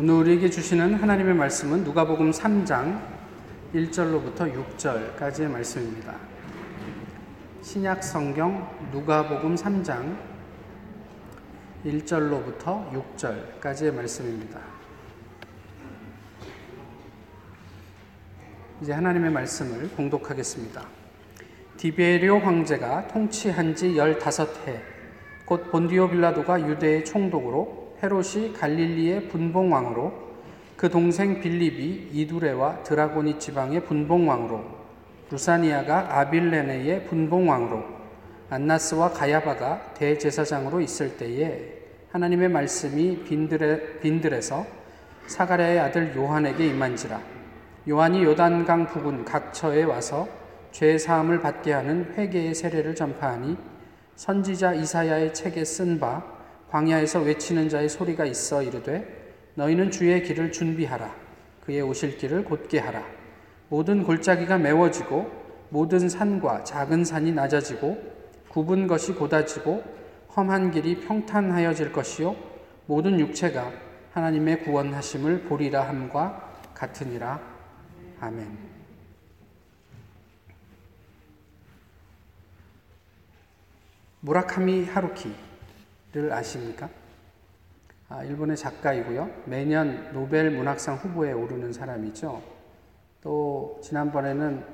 오늘 우리에게 주시는 하나님의 말씀은 누가복음 3장 1절로부터 6절까지의 말씀입니다. 신약 성경 누가복음 3장 1절로부터 6절까지의 말씀입니다. 이제 하나님의 말씀을 공독하겠습니다. 디베리오 황제가 통치한 지 15해, 곧 본디오 빌라도가 유대의 총독으로 헤롯이 갈릴리의 분봉왕으로 그 동생 빌립이 이두레와 드라고니 지방의 분봉왕으로 루사니아가 아빌레네의 분봉왕으로 안나스와 가야바가 대제사장으로 있을 때에 하나님의 말씀이 빈들에, 빈들에서 사가랴의 아들 요한에게 임한지라. 요한이 요단강 부근 각처에 와서 죄 사함을 받게 하는 회개의 세례를 전파하니 선지자 이사야의 책에 쓴바 광야에서 외치는 자의 소리가 있어 이르되 너희는 주의 길을 준비하라. 그의 오실 길을 곧게 하라. 모든 골짜기가 메워지고 모든 산과 작은 산이 낮아지고 굽은 것이 곧아지고 험한 길이 평탄하여질 것이요 모든 육체가 하나님의 구원하심을 보리라 함과 같으니라. 아멘. 무라카미 하루키 를 아십니까? 아, 일본의 작가이고요. 매년 노벨 문학상 후보에 오르는 사람이죠. 또 지난번에는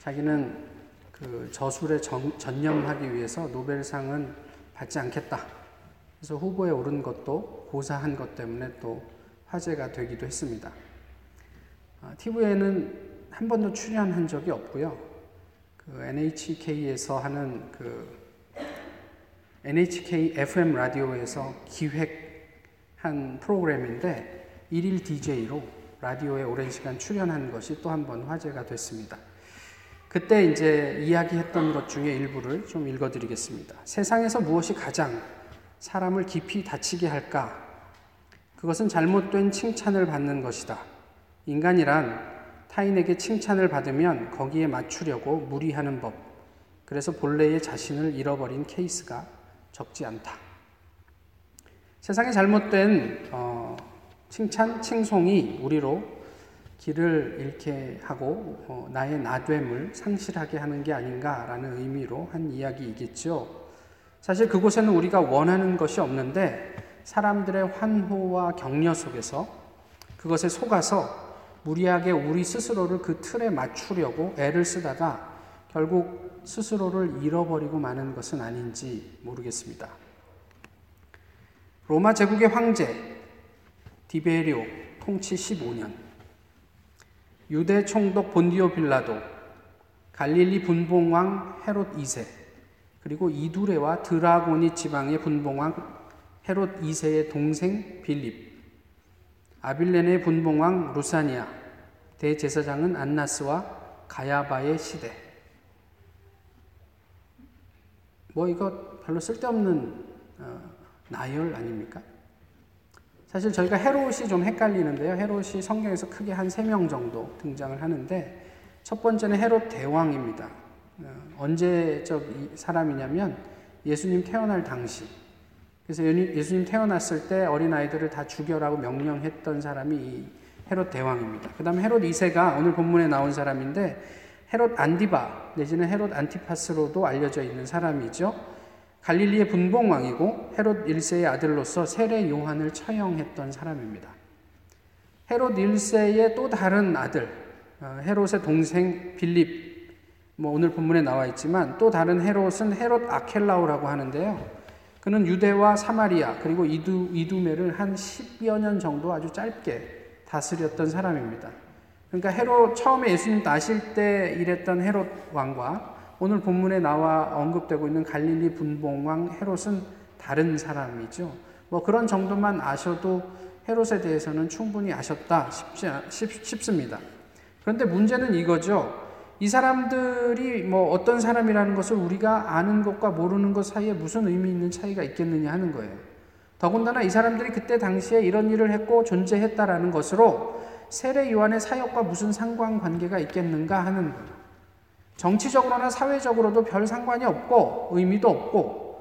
자기는 그 저술에 전, 전념하기 위해서 노벨상은 받지 않겠다. 그래서 후보에 오른 것도 고사한 것 때문에 또 화제가 되기도 했습니다. 아, TV에는 한 번도 출연한 적이 없고요. 그 NHK에서 하는 그 NHK FM 라디오에서 기획한 프로그램인데 1일 DJ로 라디오에 오랜 시간 출연한 것이 또 한 번 화제가 됐습니다. 그때 이제 이야기했던 것 중에 일부를 좀 읽어드리겠습니다. 세상에서 무엇이 가장 사람을 깊이 다치게 할까? 그것은 잘못된 칭찬을 받는 것이다. 인간이란 타인에게 칭찬을 받으면 거기에 맞추려고 무리하는 법. 그래서 본래의 자신을 잃어버린 케이스가 적지 않다. 세상에 잘못된 어, 칭찬, 칭송이 우리로 길을 잃게 하고 어, 나의 나됨을 상실하게 하는 게 아닌가라는 의미로 한 이야기이겠죠. 사실 그곳에는 우리가 원하는 것이 없는데 사람들의 환호와 격려 속에서 그것에 속아서 무리하게 우리 스스로를 그 틀에 맞추려고 애를 쓰다가 결국 스스로를 잃어버리고 마는 것은 아닌지 모르겠습니다. 로마 제국의 황제 디베리오 통치 15년 유대 총독 본디오 빌라도 갈릴리 분봉왕 헤롯 2세 그리고 이두레와 드라고니 지방의 분봉왕 헤롯 2세의 동생 빌립 아빌레네 분봉왕 루사니아 대제사장은 안나스와 가야바의 시대 뭐 이거 별로 쓸데없는 어, 나열 아닙니까? 사실 저희가 헤롯이 좀 헷갈리는데요. 헤롯이 성경에서 크게 한 세 명 정도 등장을 하는데 첫 번째는 헤롯 대왕입니다. 어, 언제적 사람이냐면 예수님 태어날 당시. 그래서 예수님 태어났을 때 어린 아이들을 다 죽여라고 명령했던 사람이 헤롯 대왕입니다. 그 다음에 헤롯 2세가 오늘 본문에 나온 사람인데 헤롯 안디바 내지는 헤롯 안티파스로도 알려져 있는 사람이죠. 갈릴리의 분봉왕이고 헤롯 1세의 아들로서 세례 요한을 처형했던 사람입니다. 헤롯 1세의 또 다른 아들, 어, 헤롯의 동생 빌립, 뭐 오늘 본문에 나와 있지만 또 다른 헤롯은 헤롯 아켈라오라고 하는데요. 그는 유대와 사마리아 그리고 이두, 이두메를 한 10여 년 정도 아주 짧게 다스렸던 사람입니다. 그러니까 헤롯 처음에 예수님 나실 때 일했던 헤롯 왕과 오늘 본문에 나와 언급되고 있는 갈릴리 분봉왕 헤롯은 다른 사람이죠. 뭐 그런 정도만 아셔도 헤롯에 대해서는 충분히 아셨다 싶지, 싶, 습니다 그런데 문제는 이거죠. 이 사람들이 뭐 어떤 사람이라는 것을 우리가 아는 것과 모르는 것 사이에 무슨 의미 있는 차이가 있겠느냐 하는 거예요. 더군다나 이 사람들이 그때 당시에 이런 일을 했고 존재했다라는 것으로 세례 요한의 사역과 무슨 상관관계가 있겠는가 하는 거예요. 정치적으로나 사회적으로도 별 상관이 없고 의미도 없고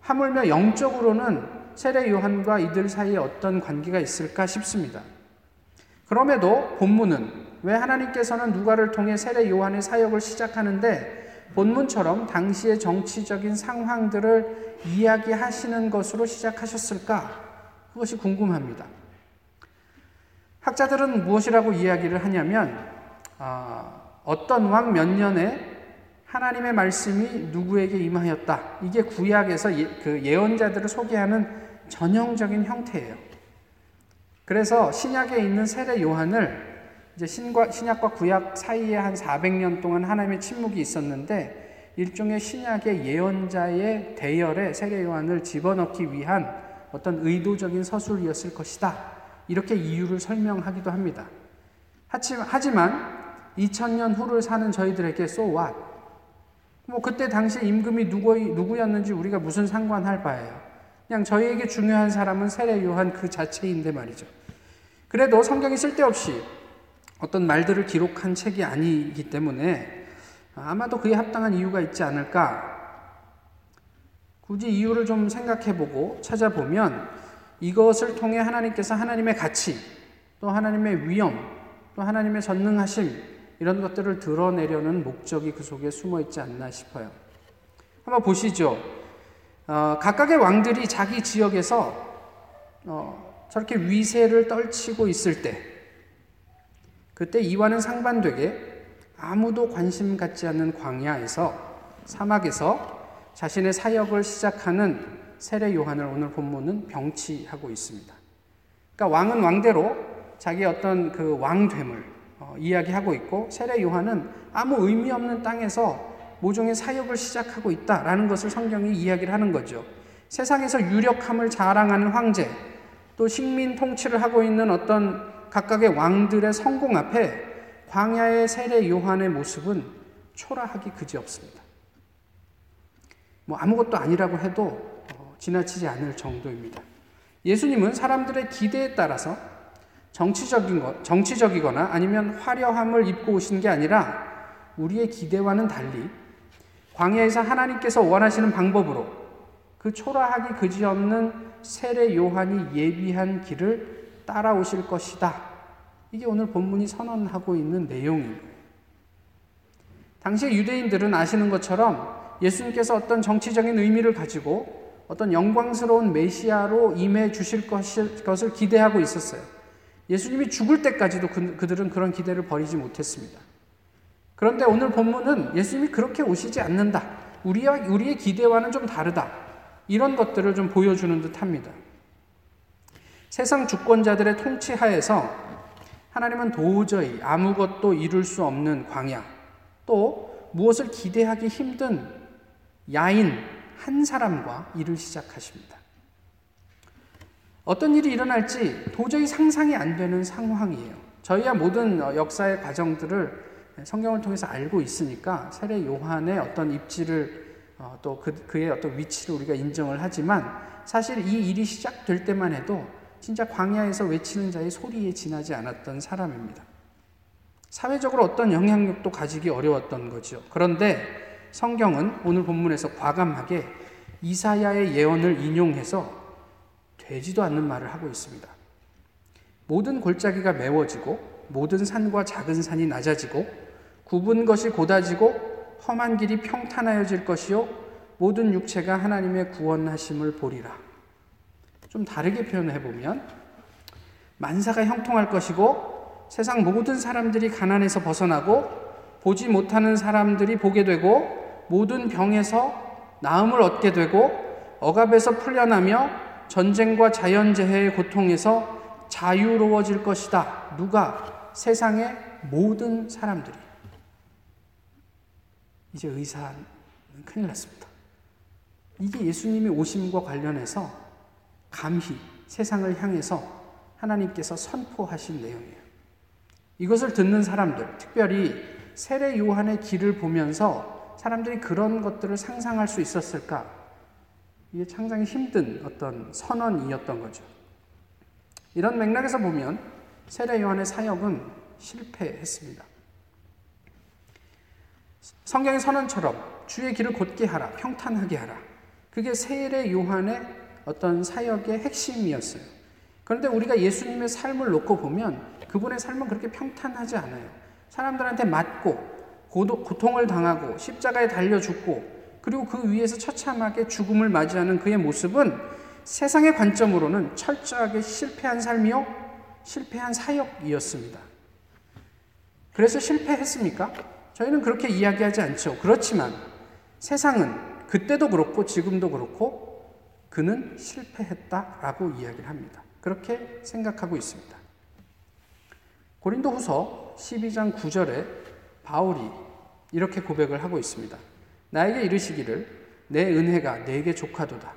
하물며 영적으로는 세례 요한과 이들 사이에 어떤 관계가 있을까 싶습니다. 그럼에도 본문은 왜 하나님께서는 누가를 통해 세례 요한의 사역을 시작하는데 본문처럼 당시의 정치적인 상황들을 이야기하시는 것으로 시작하셨을까? 그것이 궁금합니다. 학자들은 무엇이라고 이야기를 하냐면 어, 떤 왕 몇 년에 하나님의 말씀이 누구에게 임하였다. 이게 구약에서 예, 그 예언자들을 소개하는 전형적인 형태예요. 그래서 신약에 있는 세례 요한을 이제 신과, 신약과 구약 사이에 한 400년 동안 하나님의 침묵이 있었는데 일종의 신약의 예언자의 대열에 세례 요한을 집어넣기 위한 어떤 의도적인 서술이었을 것이다. 이렇게 이유를 설명하기도 합니다. 하지만 2000년 후를 사는 저희들에게 so what? 뭐 그때 당시 임금이 누구, 누구였는지 우리가 무슨 상관할 바예요. 그냥 저희에게 중요한 사람은 세례 요한 그 자체인데 말이죠. 그래도 성경이 쓸데없이 어떤 말들을 기록한 책이 아니기 때문에 아마도 그에 합당한 이유가 있지 않을까. 굳이 이유를 좀 생각해 보고 찾아보면 이것을 통해 하나님께서 하나님의 가치, 또 하나님의 위엄, 또 하나님의 전능하심, 이런 것들을 드러내려는 목적이 그 속에 숨어 있지 않나 싶어요. 한번 보시죠. 어, 각각의 왕들이 자기 지역에서 어, 저렇게 위세를 떨치고 있을 때, 그때 이와는 상반되게 아무도 관심 갖지 않는 광야에서 사막에서 자신의 사역을 시작하는 세례 요한을 오늘 본문은 병치하고 있습니다. 그러니까 왕은 왕대로 자기 어떤 그 왕됨을 어, 이야기하고 있고 세례 요한은 아무 의미 없는 땅에서 모종의 사역을 시작하고 있다라는 것을 성경이 이야기를 하는 거죠. 세상에서 유력함을 자랑하는 황제, 또 식민 통치를 하고 있는 어떤 각각의 왕들의 성공 앞에 광야의 세례 요한의 모습은 초라하기 그지없습니다. 뭐 아무것도 아니라고 해도 어, 지나치지 않을 정도입니다. 예수님은 사람들의 기대에 따라서 정치적인 것, 정치적이거나 아니면 화려함을 입고 오신 게 아니라 우리의 기대와는 달리 광야에서 하나님께서 원하시는 방법으로 그 초라하기 그지없는 세례 요한이 예비한 길을 따라오실 것이다. 이게 오늘 본문이 선언하고 있는 내용입니다. 당시 유대인들은 아시는 것처럼 예수님께서 어떤 정치적인 의미를 가지고 어떤 영광스러운 메시아로 임해 주실 것을 기대하고 있었어요. 예수님이 죽을 때까지도 그, 들은 그런 기대를 버리지 못했습니다. 그런데 오늘 본문은 예수님이 그렇게 오시지 않는다. 우리와, 우리의 기대와는 좀 다르다. 이런 것들을 좀 보여주는 듯 합니다. 세상 주권자들의 통치 하에서 하나님은 도저히 아무것도 이룰 수 없는 광야, 또 무엇을 기대하기 힘든 야인 한 사람과 일을 시작하십니다. 어떤 일이 일어날지 도저히 상상이 안 되는 상황이에요. 저희야 모든 역사의 과정들을 성경을 통해서 알고 있으니까 세례 요한의 어떤 입지를 어, 또 그, 그의 어떤 위치를 우리가 인정을 하지만 사실 이 일이 시작될 때만 해도 진짜 광야에서 외치는 자의 소리에 지나지 않았던 사람입니다. 사회적으로 어떤 영향력도 가지기 어려웠던 거죠. 그런데 성경은 오늘 본문에서 과감하게 이사야의 예언을 인용해서 되지도 않는 말을 하고 있습니다. 모든 골짜기가 메워지고 모든 산과 작은 산이 낮아지고 굽은 것이 곧아지고 험한 길이 평탄하여질 것이요 모든 육체가 하나님의 구원하심을 보리라. 좀 다르게 표현해 보면 만사가 형통할 것이고 세상 모든 사람들이 가난에서 벗어나고 보지 못하는 사람들이 보게 되고 모든 병에서 나음을 얻게 되고 억압에서 풀려나며 전쟁과 자연재해의 고통에서 자유로워질 것이다. 누가? 세상의 모든 사람들이. 이제 의사는 큰일 났습니다. 이게 예수님이 오심과 관련해서 감히 세상을 향해서 하나님께서 선포하신 내용이에요. 이것을 듣는 사람들, 특별히 세례 요한의 길을 보면서 사람들이 그런 것들을 상상할 수 있었을까? 이게 상당히 힘든 어떤 선언이었던 거죠. 이런 맥락에서 보면 세례 요한의 사역은 실패했습니다. 성경의 선언처럼 주의 길을 곧게 하라, 평탄하게 하라. 그게 세례 요한의 어떤 사역의 핵심이었어요. 그런데 우리가 예수님의 삶을 놓고 보면 그분의 삶은 그렇게 평탄하지 않아요. 사람들한테 맞고 고통을 당하고 십자가에 달려 죽고 그리고 그 위에서 처참하게 죽음을 맞이하는 그의 모습은 세상의 관점으로는 철저하게 실패한 삶이요, 실패한 사역이었습니다. 그래서 실패했습니까? 저희는 그렇게 이야기하지 않죠. 그렇지만 세상은 그때도 그렇고 지금도 그렇고 그는 실패했다라고 이야기를 합니다. 그렇게 생각하고 있습니다. 고린도 후서 12장 9절에 바울이 이렇게 고백을 하고 있습니다. 나에게 이르시기를 내 은혜가 내게 족하도다.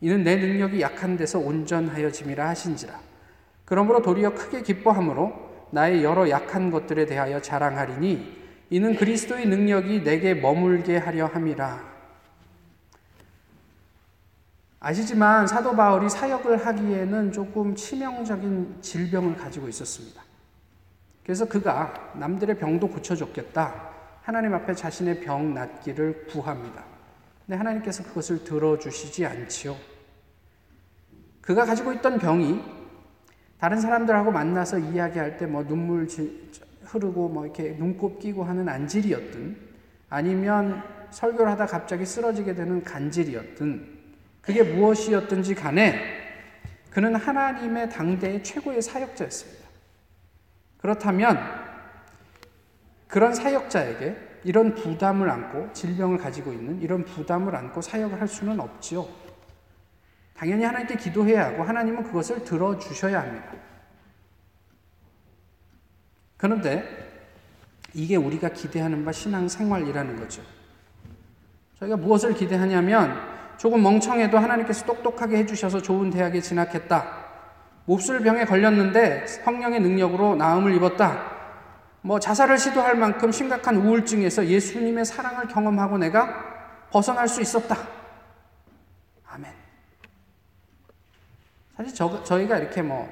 이는 내 능력이 약한 데서 온전하여짐이라 하신지라. 그러므로 도리어 크게 기뻐함으로 나의 여러 약한 것들에 대하여 자랑하리니 이는 그리스도의 능력이 내게 머물게 하려 함이라. 아시지만 사도 바울이 사역을 하기에는 조금 치명적인 질병을 가지고 있었습니다. 그래서 그가 남들의 병도 고쳐줬겠다. 하나님 앞에 자신의 병 낫기를 구합니다. 근데 하나님께서 그것을 들어주시지 않지요. 그가 가지고 있던 병이 다른 사람들하고 만나서 이야기할 때 뭐 눈물 흐르고 뭐 이렇게 눈곱 끼고 하는 안질이었든 아니면 설교를 하다 갑자기 쓰러지게 되는 간질이었든 그게 무엇이었든지 간에 그는 하나님의 당대의 최고의 사역자였습니다. 그렇다면 그런 사역자에게 이런 부담을 안고 질병을 가지고 있는 이런 부담을 안고 사역을 할 수는 없지요. 당연히 하나님께 기도해야 하고 하나님은 그것을 들어주셔야 합니다. 그런데 이게 우리가 기대하는 바 신앙생활이라는 거죠. 저희가 무엇을 기대하냐면 조금 멍청해도 하나님께서 똑똑하게 해주셔서 좋은 대학에 진학했다. 몹쓸 병에 걸렸는데 성령의 능력으로 나음을 입었다. 뭐 자살을 시도할 만큼 심각한 우울증에서 예수님의 사랑을 경험하고 내가 벗어날 수 있었다. 아멘. 사실 저, 저희가 이렇게 뭐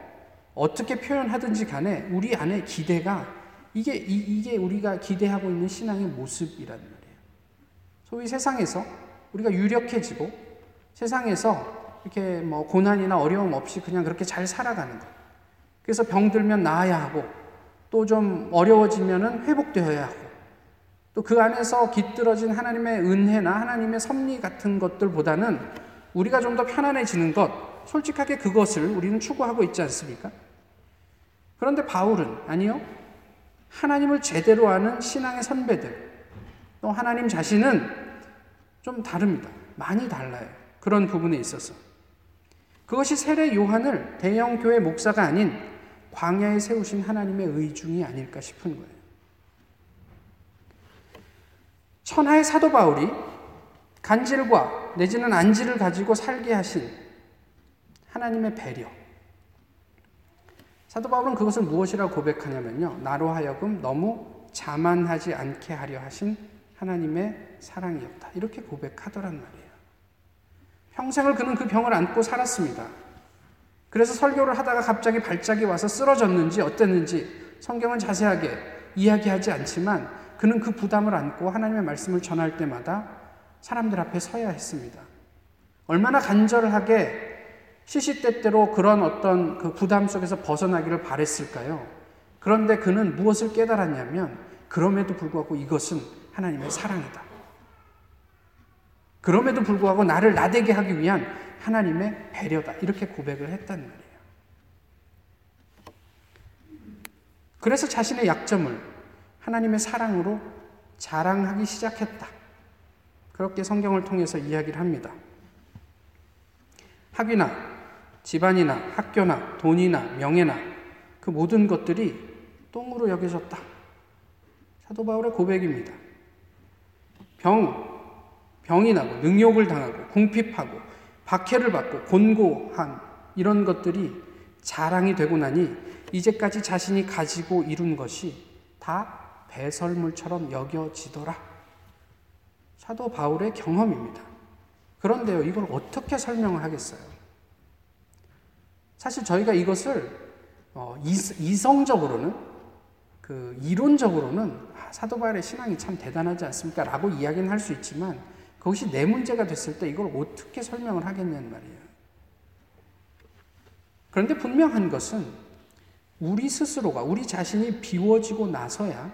어떻게 표현하든지 간에 우리 안에 기대가 이게, 이, 게 우리가 기대하고 있는 신앙의 모습이라는 말이에요. 소위 세상에서 우리가 유력해지고 세상에서 이렇게 뭐 고난이나 어려움 없이 그냥 그렇게 잘 살아가는 것. 그래서 병들면 나아야 하고 또 좀 어려워지면은 회복되어야 하고 또 그 안에서 깃들어진 하나님의 은혜나 하나님의 섭리 같은 것들보다는 우리가 좀 더 편안해지는 것, 솔직하게 그것을 우리는 추구하고 있지 않습니까? 그런데 바울은 아니요. 하나님을 제대로 아는 신앙의 선배들, 또 하나님 자신은 좀 다릅니다. 많이 달라요. 그런 부분에 있어서. 그것이 세례 요한을 대형 교회 목사가 아닌 광야에 세우신 하나님의 의중이 아닐까 싶은 거예요. 천하의 사도 바울이 간질과 내지는 안질을 가지고 살게 하신 하나님의 배려. 사도 바울은 그것을 무엇이라고 고백하냐면요. 나로 하여금 너무 자만하지 않게 하려 하신 하나님의 사랑이었다. 이렇게 고백하더란 말이에요. 평생을 그는 그 병을 안고 살았습니다. 그래서 설교를 하다가 갑자기 발작이 와서 쓰러졌는지 어땠는지 성경은 자세하게 이야기하지 않지만 그는 그 부담을 안고 하나님의 말씀을 전할 때마다 사람들 앞에 서야 했습니다. 얼마나 간절하게 시시때때로 그런 어떤 그 부담 속에서 벗어나기를 바랬을까요? 그런데 그는 무엇을 깨달았냐면 그럼에도 불구하고 이것은 하나님의 사랑이다. 그럼에도 불구하고 나를 나대게 하기 위한 하나님의 배려다. 이렇게 고백을 했단 말이에요. 그래서 자신의 약점을 하나님의 사랑으로 자랑하기 시작했다. 그렇게 성경을 통해서 이야기를 합니다. 학위나 집안이나 학교나 돈이나 명예나 그 모든 것들이 똥으로 여겨졌다. 사도 바울의 고백입니다. 병, 병이 나고 능욕을 당하고 궁핍하고 박해를 받고 곤고한 이런 것들이 자랑이 되고 나니 이제까지 자신이 가지고 이룬 것이 다 배설물처럼 여겨지더라. 사도 바울의 경험입니다. 그런데요, 이걸 어떻게 설명을 하겠어요? 사실 저희가 이것을 어, 이성적으로는 그 이론적으로는 아, 사도 바울의 신앙이 참 대단하지 않습니까? 라고 이야기는 할 수 있지만 그것이 내 문제가 됐을 때 이걸 어떻게 설명을 하겠냐는 말이에요. 그런데 분명한 것은 우리 스스로가, 우리 자신이 비워지고 나서야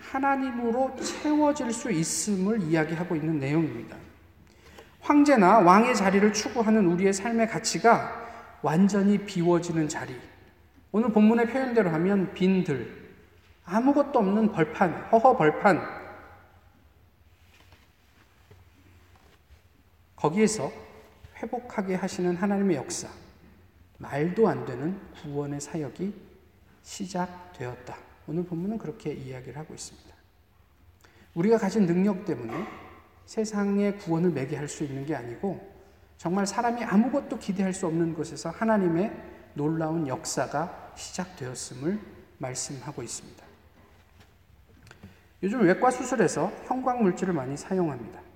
하나님으로 채워질 수 있음을 이야기하고 있는 내용입니다. 황제나 왕의 자리를 추구하는 우리의 삶의 가치가 완전히 비워지는 자리. 오늘 본문의 표현대로 하면 빈들, 아무것도 없는 벌판, 허허 벌판. 거기에서 회복하게 하시는 하나님의 역사, 말도 안 되는 구원의 사역이 시작되었다. 오늘 본문은 그렇게 이야기를 하고 있습니다. 우리가 가진 능력 때문에 세상의 구원을 매게 할수 있는 게 아니고 정말 사람이 아무것도 기대할 수 없는 곳에서 하나님의 놀라운 역사가 시작되었음을 말씀하고 있습니다. 요즘 외과 수술에서 형광 물질을 많이 사용합니다.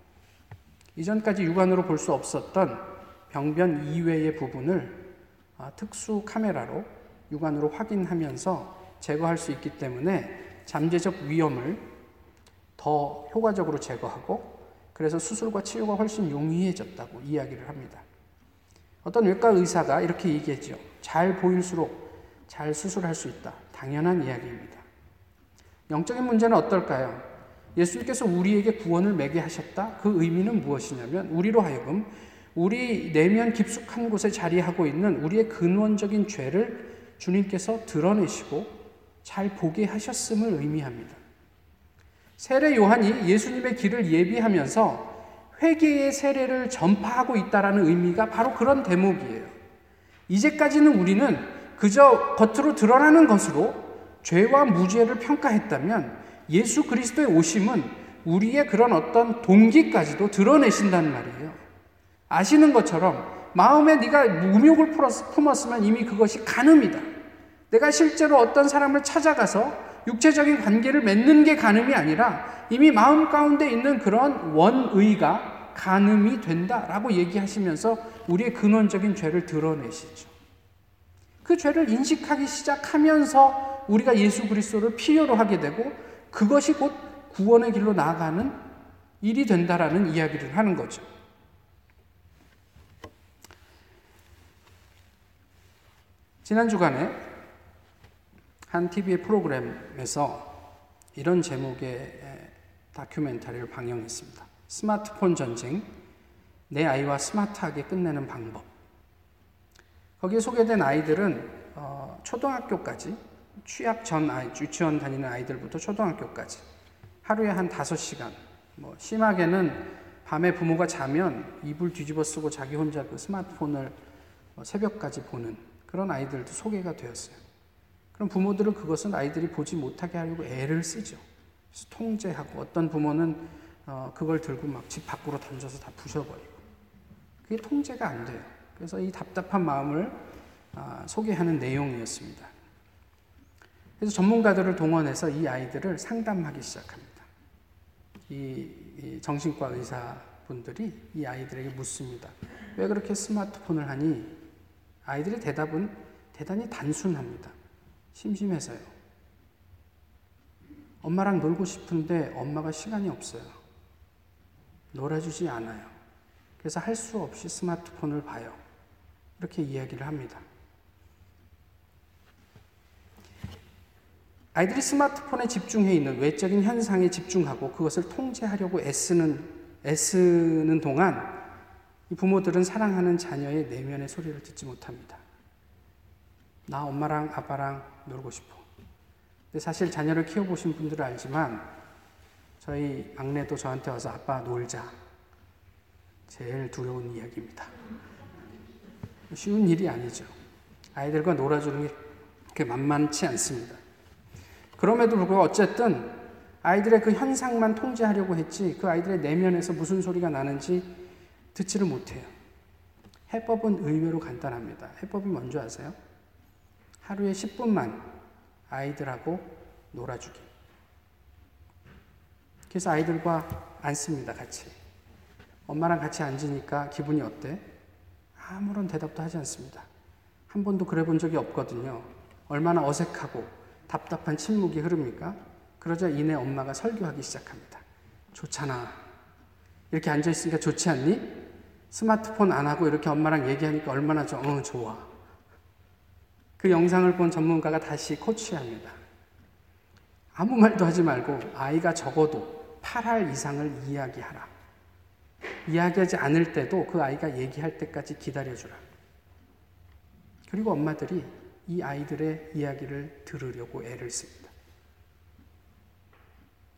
이전까지 육안으로 볼 수 없었던 병변 이외의 부분을 아, 특수 카메라로 육안으로 확인하면서 제거할 수 있기 때문에 잠재적 위험을 더 효과적으로 제거하고 그래서 수술과 치료가 훨씬 용이해졌다고 이야기를 합니다. 어떤 외과 의사가 이렇게 얘기했죠. 잘 보일수록 잘 수술할 수 있다. 당연한 이야기입니다. 영적인 문제는 어떨까요? 예수님께서 우리에게 구원을 매게 하셨다? 그 의미는 무엇이냐면, 우리로 하여금 우리 내면 깊숙한 곳에 자리하고 있는 우리의 근원적인 죄를 주님께서 드러내시고 잘 보게 하셨음을 의미합니다. 세례 요한이 예수님의 길을 예비하면서 회개의 세례를 전파하고 있다라는 의미가 바로 그런 대목이에요. 이제까지는 우리는 그저 겉으로 드러나는 것으로 죄와 무죄를 평가했다면 예수 그리스도의 오심은 우리의 그런 어떤 동기까지도 드러내신다는 말이에요. 아시는 것처럼 마음에 네가 무욕을 품었으면 이미 그것이 간음이다. 내가 실제로 어떤 사람을 찾아가서 육체적인 관계를 맺는 게 간음이 아니라 이미 마음 가운데 있는 그런 원의가 간음이 된다라고 얘기하시면서 우리의 근원적인 죄를 드러내시죠. 그 죄를 인식하기 시작하면서 우리가 예수 그리스도를 필요로 하게 되고 그것이 곧 구원의 길로 나아가는 일이 된다라는 이야기를 하는 거죠. 지난 주간에 한 TV의 프로그램에서 이런 제목의 다큐멘터리를 방영했습니다. 스마트폰 전쟁, 내 아이와 스마트하게 끝내는 방법. 거기에 소개된 아이들은 어, 초등학교까지, 취약 전 아이, 유치원 다니는 아이들부터 초등학교까지 하루에 한 5시간, 뭐 심하게는 밤에 부모가 자면 이불 뒤집어 쓰고 자기 혼자 그 스마트폰을 뭐 새벽까지 보는 그런 아이들도 소개가 되었어요. 그럼 부모들은 그것은 아이들이 보지 못하게 하려고 애를 쓰죠. 통제하고 어떤 부모는 어, 그걸 들고 막 집 밖으로 던져서 다 부셔버리고 그게 통제가 안 돼요. 그래서 이 답답한 마음을 아, 소개하는 내용이었습니다. 그래서 전문가들을 동원해서 이 아이들을 상담하기 시작합니다. 이, 이 정신과 의사분들이 이 아이들에게 묻습니다. 왜 그렇게 스마트폰을 하니? 아이들의 대답은 대단히 단순합니다. 심심해서요. 엄마랑 놀고 싶은데 엄마가 시간이 없어요. 놀아주지 않아요. 그래서 할 수 없이 스마트폰을 봐요. 이렇게 이야기를 합니다. 아이들이 스마트폰에 집중해 있는 외적인 현상에 집중하고 그것을 통제하려고 애쓰는, 애쓰는 동안 이 부모들은 사랑하는 자녀의 내면의 소리를 듣지 못합니다. 나 엄마랑 아빠랑 놀고 싶어. 근데 사실 자녀를 키워보신 분들은 알지만 저희 막내도 저한테 와서 아빠 놀자. 제일 두려운 이야기입니다. 쉬운 일이 아니죠. 아이들과 놀아주는 게 만만치 않습니다. 그럼에도 불구하고 어쨌든 아이들의 그 현상만 통제하려고 했지 그 아이들의 내면에서 무슨 소리가 나는지 듣지를 못해요. 해법은 의외로 간단합니다. 해법이 뭔지 아세요? 하루에 10분만 아이들하고 놀아주기. 그래서 아이들과 앉습니다, 같이. 엄마랑 같이 앉으니까 기분이 어때? 아무런 대답도 하지 않습니다. 한 번도 그래 본 적이 없거든요. 얼마나 어색하고 답답한 침묵이 흐릅니까? 그러자 이내 엄마가 설교하기 시작합니다. 좋잖아. 이렇게 앉아있으니까 좋지 않니? 스마트폰 안 하고 이렇게 엄마랑 얘기하니까 얼마나 좀, 어, 좋아. 그 영상을 본 전문가가 다시 코치합니다. 아무 말도 하지 말고 아이가 적어도 8할 이상을 이야기하라. 이야기하지 않을 때도 그 아이가 얘기할 때까지 기다려주라. 그리고 엄마들이 이 아이들의 이야기를 들으려고 애를 씁니다.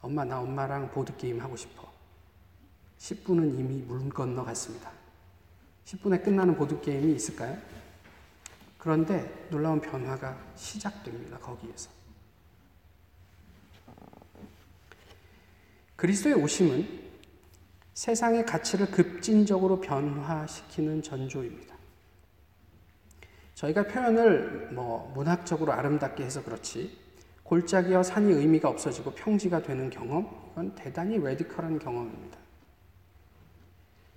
엄마, 나 엄마랑 보드게임 하고 싶어. 10분은 이미 물 건너 갔습니다. 10분에 끝나는 보드게임이 있을까요? 그런데 놀라운 변화가 시작됩니다. 거기에서. 그리스도의 오심은 세상의 가치를 급진적으로 변화시키는 전조입니다. 저희가 표현을 뭐 문학적으로 아름답게 해서 그렇지 골짜기와 산이 의미가 없어지고 평지가 되는 경험 이건 대단히 레디컬한 경험입니다.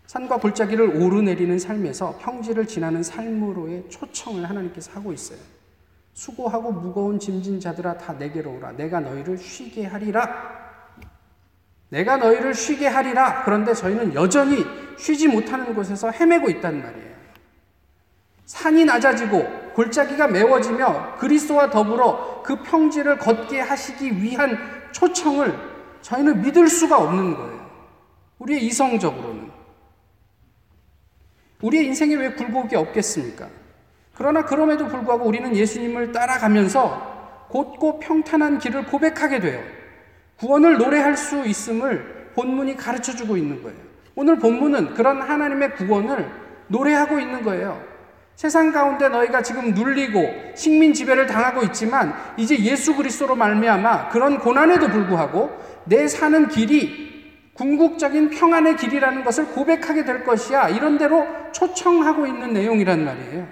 산과 골짜기를 오르내리는 삶에서 평지를 지나는 삶으로의 초청을 하나님께서 하고 있어요. 수고하고 무거운 짐진 자들아 다 내게로 오라. 내가 너희를 쉬게 하리라. 내가 너희를 쉬게 하리라. 그런데 저희는 여전히 쉬지 못하는 곳에서 헤매고 있단 말이에요. 산이 낮아지고 골짜기가 메워지며 그리스도와 더불어 그 평지를 걷게 하시기 위한 초청을 저희는 믿을 수가 없는 거예요. 우리의 이성적으로는. 우리의 인생에 왜 굴곡이 없겠습니까? 그러나 그럼에도 불구하고 우리는 예수님을 따라가면서 곧고 평탄한 길을 고백하게 돼요. 구원을 노래할 수 있음을 본문이 가르쳐 주고 있는 거예요. 오늘 본문은 그런 하나님의 구원을 노래하고 있는 거예요. 세상 가운데 너희가 지금 눌리고 식민 지배를 당하고 있지만 이제 예수 그리스도로 말미암아 그런 고난에도 불구하고 내 사는 길이 궁극적인 평안의 길이라는 것을 고백하게 될 것이야. 이런 대로 초청하고 있는 내용이란 말이에요.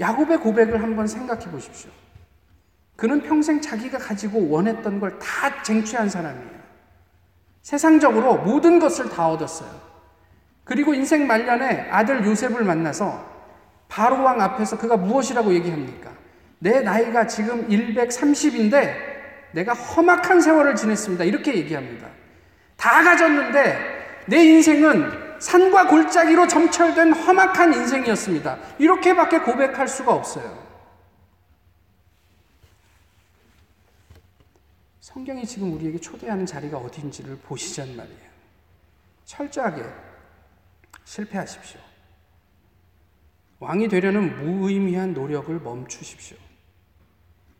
야곱의 고백을 한번 생각해 보십시오. 그는 평생 자기가 가지고 원했던 걸 다 쟁취한 사람이에요. 세상적으로 모든 것을 다 얻었어요. 그리고 인생 말년에 아들 요셉을 만나서 바로왕 앞에서 그가 무엇이라고 얘기합니까? 내 나이가 지금 130인데 내가 험악한 세월을 지냈습니다. 이렇게 얘기합니다. 다 가졌는데 내 인생은 산과 골짜기로 점철된 험악한 인생이었습니다. 이렇게밖에 고백할 수가 없어요. 성경이 지금 우리에게 초대하는 자리가 어디인지를 보시잔 말이에요. 철저하게 실패하십시오. 왕이 되려는 무의미한 노력을 멈추십시오.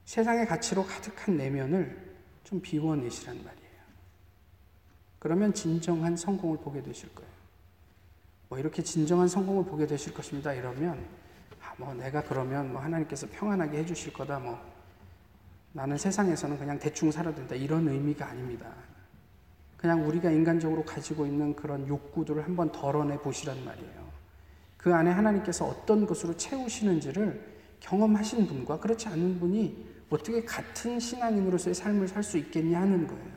세상의 가치로 가득한 내면을 좀 비워내시란 말이에요. 그러면 진정한 성공을 보게 되실 거예요. 뭐 이렇게 진정한 성공을 보게 되실 것입니다. 이러면 아, 뭐 내가 그러면 뭐 하나님께서 평안하게 해주실 거다. 뭐 나는 세상에서는 그냥 대충 살아야 된다. 이런 의미가 아닙니다. 그냥 우리가 인간적으로 가지고 있는 그런 욕구들을 한번 덜어내 보시란 말이에요. 그 안에 하나님께서 어떤 것으로 채우시는지를 경험하신 분과 그렇지 않은 분이 어떻게 같은 신앙인으로서의 삶을 살 수 있겠냐 하는 거예요.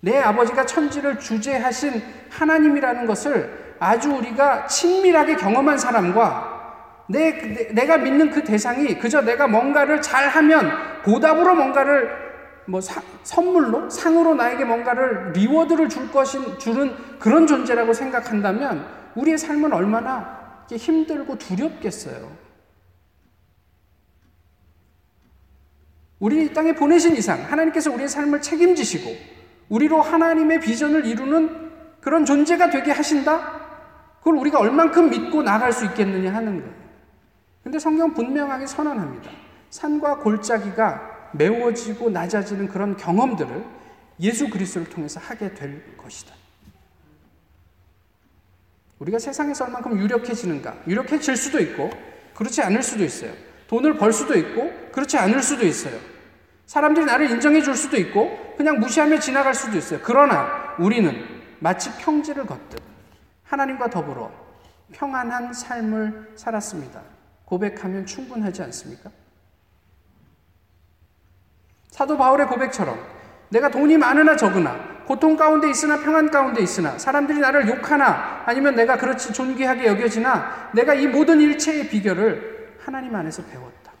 내 아버지가 천지를 주재하신 하나님이라는 것을 아주 우리가 친밀하게 경험한 사람과 내, 내, 가 믿는 그 대상이 그저 내가 뭔가를 잘하면 보답으로 뭔가를 뭐 사, 선물로 상으로 나에게 뭔가를 리워드를 줄 것인 주는 그런 존재라고 생각한다면 우리의 삶은 얼마나 힘들고 두렵겠어요. 우리 이 땅에 보내신 이상 하나님께서 우리의 삶을 책임지시고 우리로 하나님의 비전을 이루는 그런 존재가 되게 하신다? 그걸 우리가 얼만큼 믿고 나갈 수 있겠느냐 하는 거예요. 근데 성경 분명하게 선언합니다. 산과 골짜기가 메워지고 낮아지는 그런 경험들을 예수 그리스도를 통해서 하게 될 것이다. 우리가 세상에서 얼만큼 유력해지는가? 유력해질 수도 있고, 그렇지 않을 수도 있어요. 돈을 벌 수도 있고, 그렇지 않을 수도 있어요. 사람들이 나를 인정해 줄 수도 있고, 그냥 무시하며 지나갈 수도 있어요. 그러나 우리는 마치 평지를 걷듯 하나님과 더불어 평안한 삶을 살았습니다. 고백하면 충분하지 않습니까? 사도 바울의 고백처럼 내가 돈이 많으나 적으나 고통 가운데 있으나 평안 가운데 있으나 사람들이 나를 욕하나 아니면 내가 그렇지 존귀하게 여겨지나 내가 이 모든 일체의 비결을 하나님 안에서 배웠다.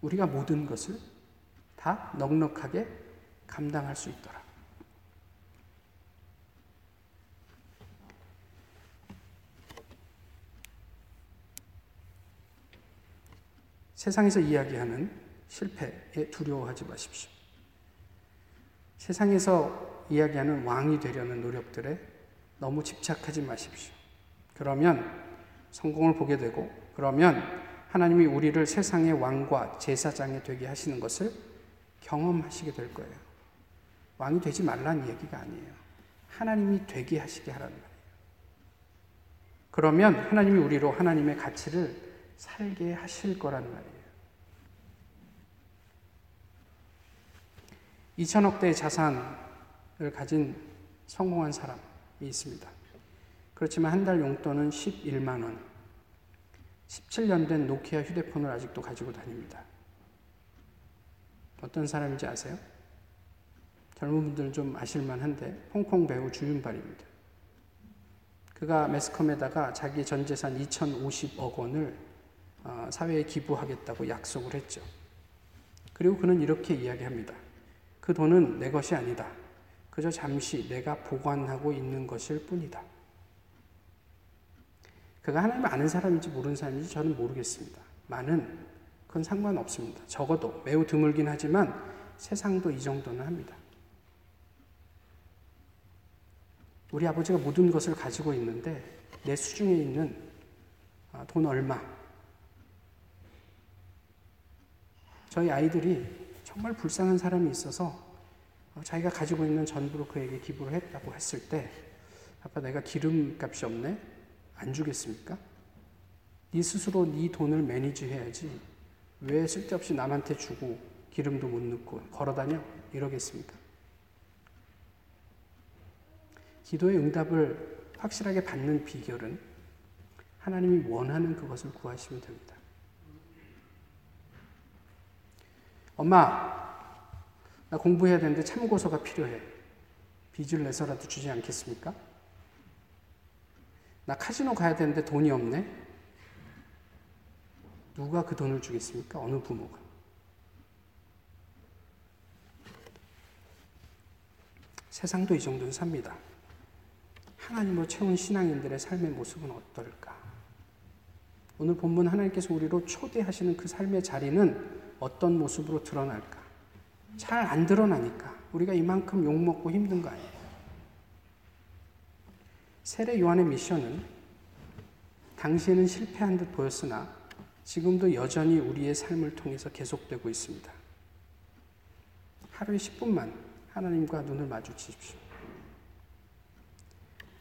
우리가 모든 것을 다 넉넉하게 감당할 수 있도록. 세상에서 이야기하는 실패에 두려워하지 마십시오. 세상에서 이야기하는 왕이 되려는 노력들에 너무 집착하지 마십시오. 그러면 성공을 보게 되고, 그러면 하나님이 우리를 세상의 왕과 제사장이 되게 하시는 것을 경험하시게 될 거예요. 왕이 되지 말라는 얘기가 아니에요. 하나님이 되게 하시게 하라는 말이에요. 그러면 하나님이 우리로 하나님의 가치를 살게 하실 거란 말이에요. 2천억 대의 자산을 가진 성공한 사람이 있습니다. 그렇지만 한 달 용돈은 11만 원. 17년 된 노키아 휴대폰을 아직도 가지고 다닙니다. 어떤 사람인지 아세요? 젊은 분들은 좀 아실만 한데 홍콩 배우 주윤발입니다. 그가 매스컴에다가 자기 전 재산 2,050억 원을 어, 사회에 기부하겠다고 약속을 했죠. 그리고 그는 이렇게 이야기합니다. 그 돈은 내 것이 아니다. 그저 잠시 내가 보관하고 있는 것일 뿐이다. 그가 하나님을 아는 사람인지 모르는 사람인지 저는 모르겠습니다. 많은 그건 상관없습니다. 적어도 매우 드물긴 하지만 세상도 이 정도는 합니다. 우리 아버지가 모든 것을 가지고 있는데 내 수중에 있는 아, 돈 얼마. 저희 아이들이 정말 불쌍한 사람이 있어서 어, 자기가 가지고 있는 전부를 그에게 기부를 했다고 했을 때 아빠 내가 기름값이 없네? 안 주겠습니까? 네 스스로 네 돈을 매니지 해야지 왜 쓸데없이 남한테 주고 기름도 못 넣고 걸어다녀? 이러겠습니까? 기도의 응답을 확실하게 받는 비결은 하나님이 원하는 그것을 구하시면 됩니다. 엄마, 나 공부해야 되는데 참고서가 필요해. 빚을 내서라도 주지 않겠습니까? 나 카지노 가야 되는데 돈이 없네? 누가 그 돈을 주겠습니까? 어느 부모가? 세상도 이 정도는 삽니다. 하나님으로 채운 신앙인들의 삶의 모습은 어떨까? 오늘 본문 하나님께서 우리로 초대하시는 그 삶의 자리는 어떤 모습으로 드러날까? 잘 안 드러나니까 우리가 이만큼 욕먹고 힘든 거 아니에요. 세례 요한의 미션은 당시에는 실패한 듯 보였으나 지금도 여전히 우리의 삶을 통해서 계속되고 있습니다. 하루에 10분만 하나님과 눈을 마주치십시오.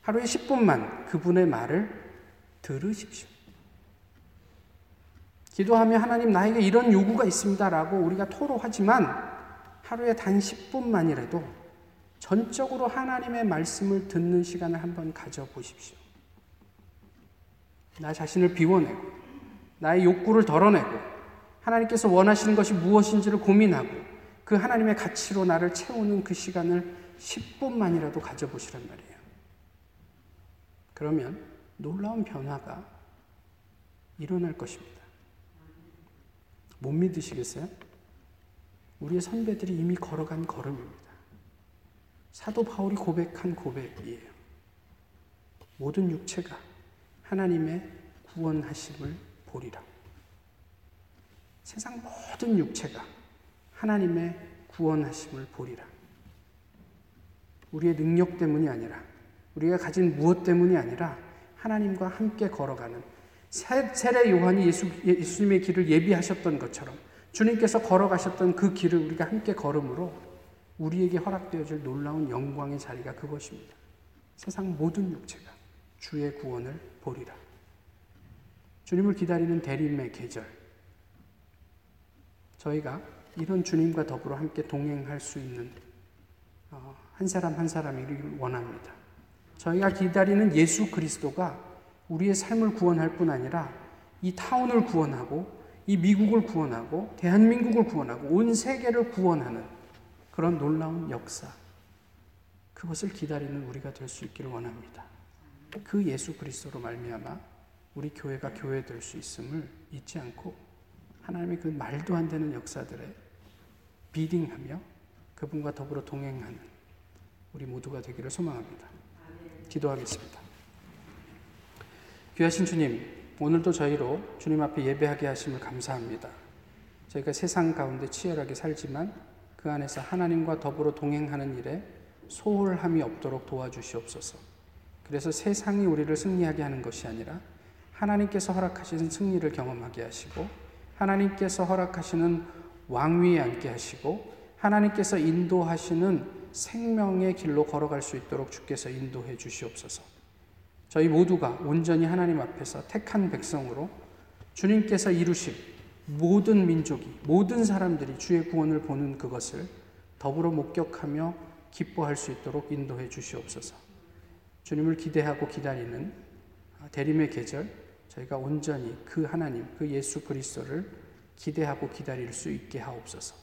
하루에 10분만 그분의 말을 들으십시오. 기도하며 하나님 나에게 이런 요구가 있습니다라고 우리가 토로하지만 하루에 단 10분만이라도 전적으로 하나님의 말씀을 듣는 시간을 한번 가져보십시오. 나 자신을 비워내고 나의 욕구를 덜어내고 하나님께서 원하시는 것이 무엇인지를 고민하고 그 하나님의 가치로 나를 채우는 그 시간을 10분만이라도 가져보시란 말이에요. 그러면 놀라운 변화가 일어날 것입니다. 못 믿으시겠어요? 우리의 선배들이 이미 걸어간 걸음입니다. 사도 바울이 고백한 고백이에요. 모든 육체가 하나님의 구원하심을 보리라. 세상 모든 육체가 하나님의 구원하심을 보리라. 우리의 능력 때문이 아니라 우리가 가진 무엇 때문이 아니라 하나님과 함께 걸어가는 세례 요한이 예수, 예수님의 길을 예비하셨던 것처럼 주님께서 걸어가셨던 그 길을 우리가 함께 걸음으로 우리에게 허락되어질 놀라운 영광의 자리가 그것입니다. 세상 모든 육체가 주의 구원을 보리라. 주님을 기다리는 대림의 계절. 저희가 이런 주님과 더불어 함께 동행할 수 있는 어, 한 사람 한 사람이길 원합니다. 저희가 기다리는 예수 그리스도가 우리의 삶을 구원할 뿐 아니라 이 타운을 구원하고 이 미국을 구원하고 대한민국을 구원하고 온 세계를 구원하는 그런 놀라운 역사. 그것을 기다리는 우리가 될 수 있기를 원합니다. 그 예수 그리스도로 말미암아 우리 교회가 교회 될 수 있음을 잊지 않고 하나님의 그 말도 안 되는 역사들에 비딩하며 그분과 더불어 동행하는 우리 모두가 되기를 소망합니다. 기도하겠습니다. 귀하신 주님, 오늘도 저희로 주님 앞에 예배하게 하심을 감사합니다. 저희가 세상 가운데 치열하게 살지만 그 안에서 하나님과 더불어 동행하는 일에 소홀함이 없도록 도와주시옵소서. 그래서 세상이 우리를 승리하게 하는 것이 아니라 하나님께서 허락하시는 승리를 경험하게 하시고 하나님께서 허락하시는 왕위에 앉게 하시고 하나님께서 인도하시는 생명의 길로 걸어갈 수 있도록 주께서 인도해 주시옵소서. 저희 모두가 온전히 하나님 앞에서 택한 백성으로 주님께서 이루실 모든 민족이 모든 사람들이 주의 구원을 보는 그것을 더불어 목격하며 기뻐할 수 있도록 인도해 주시옵소서. 주님을 기대하고 기다리는 대림의 계절 저희가 온전히 그 하나님 그 예수 그리스도를 기대하고 기다릴 수 있게 하옵소서.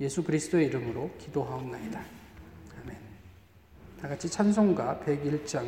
예수 그리스도의 이름으로 기도하옵나이다. 아멘. 다 같이 찬송가 101장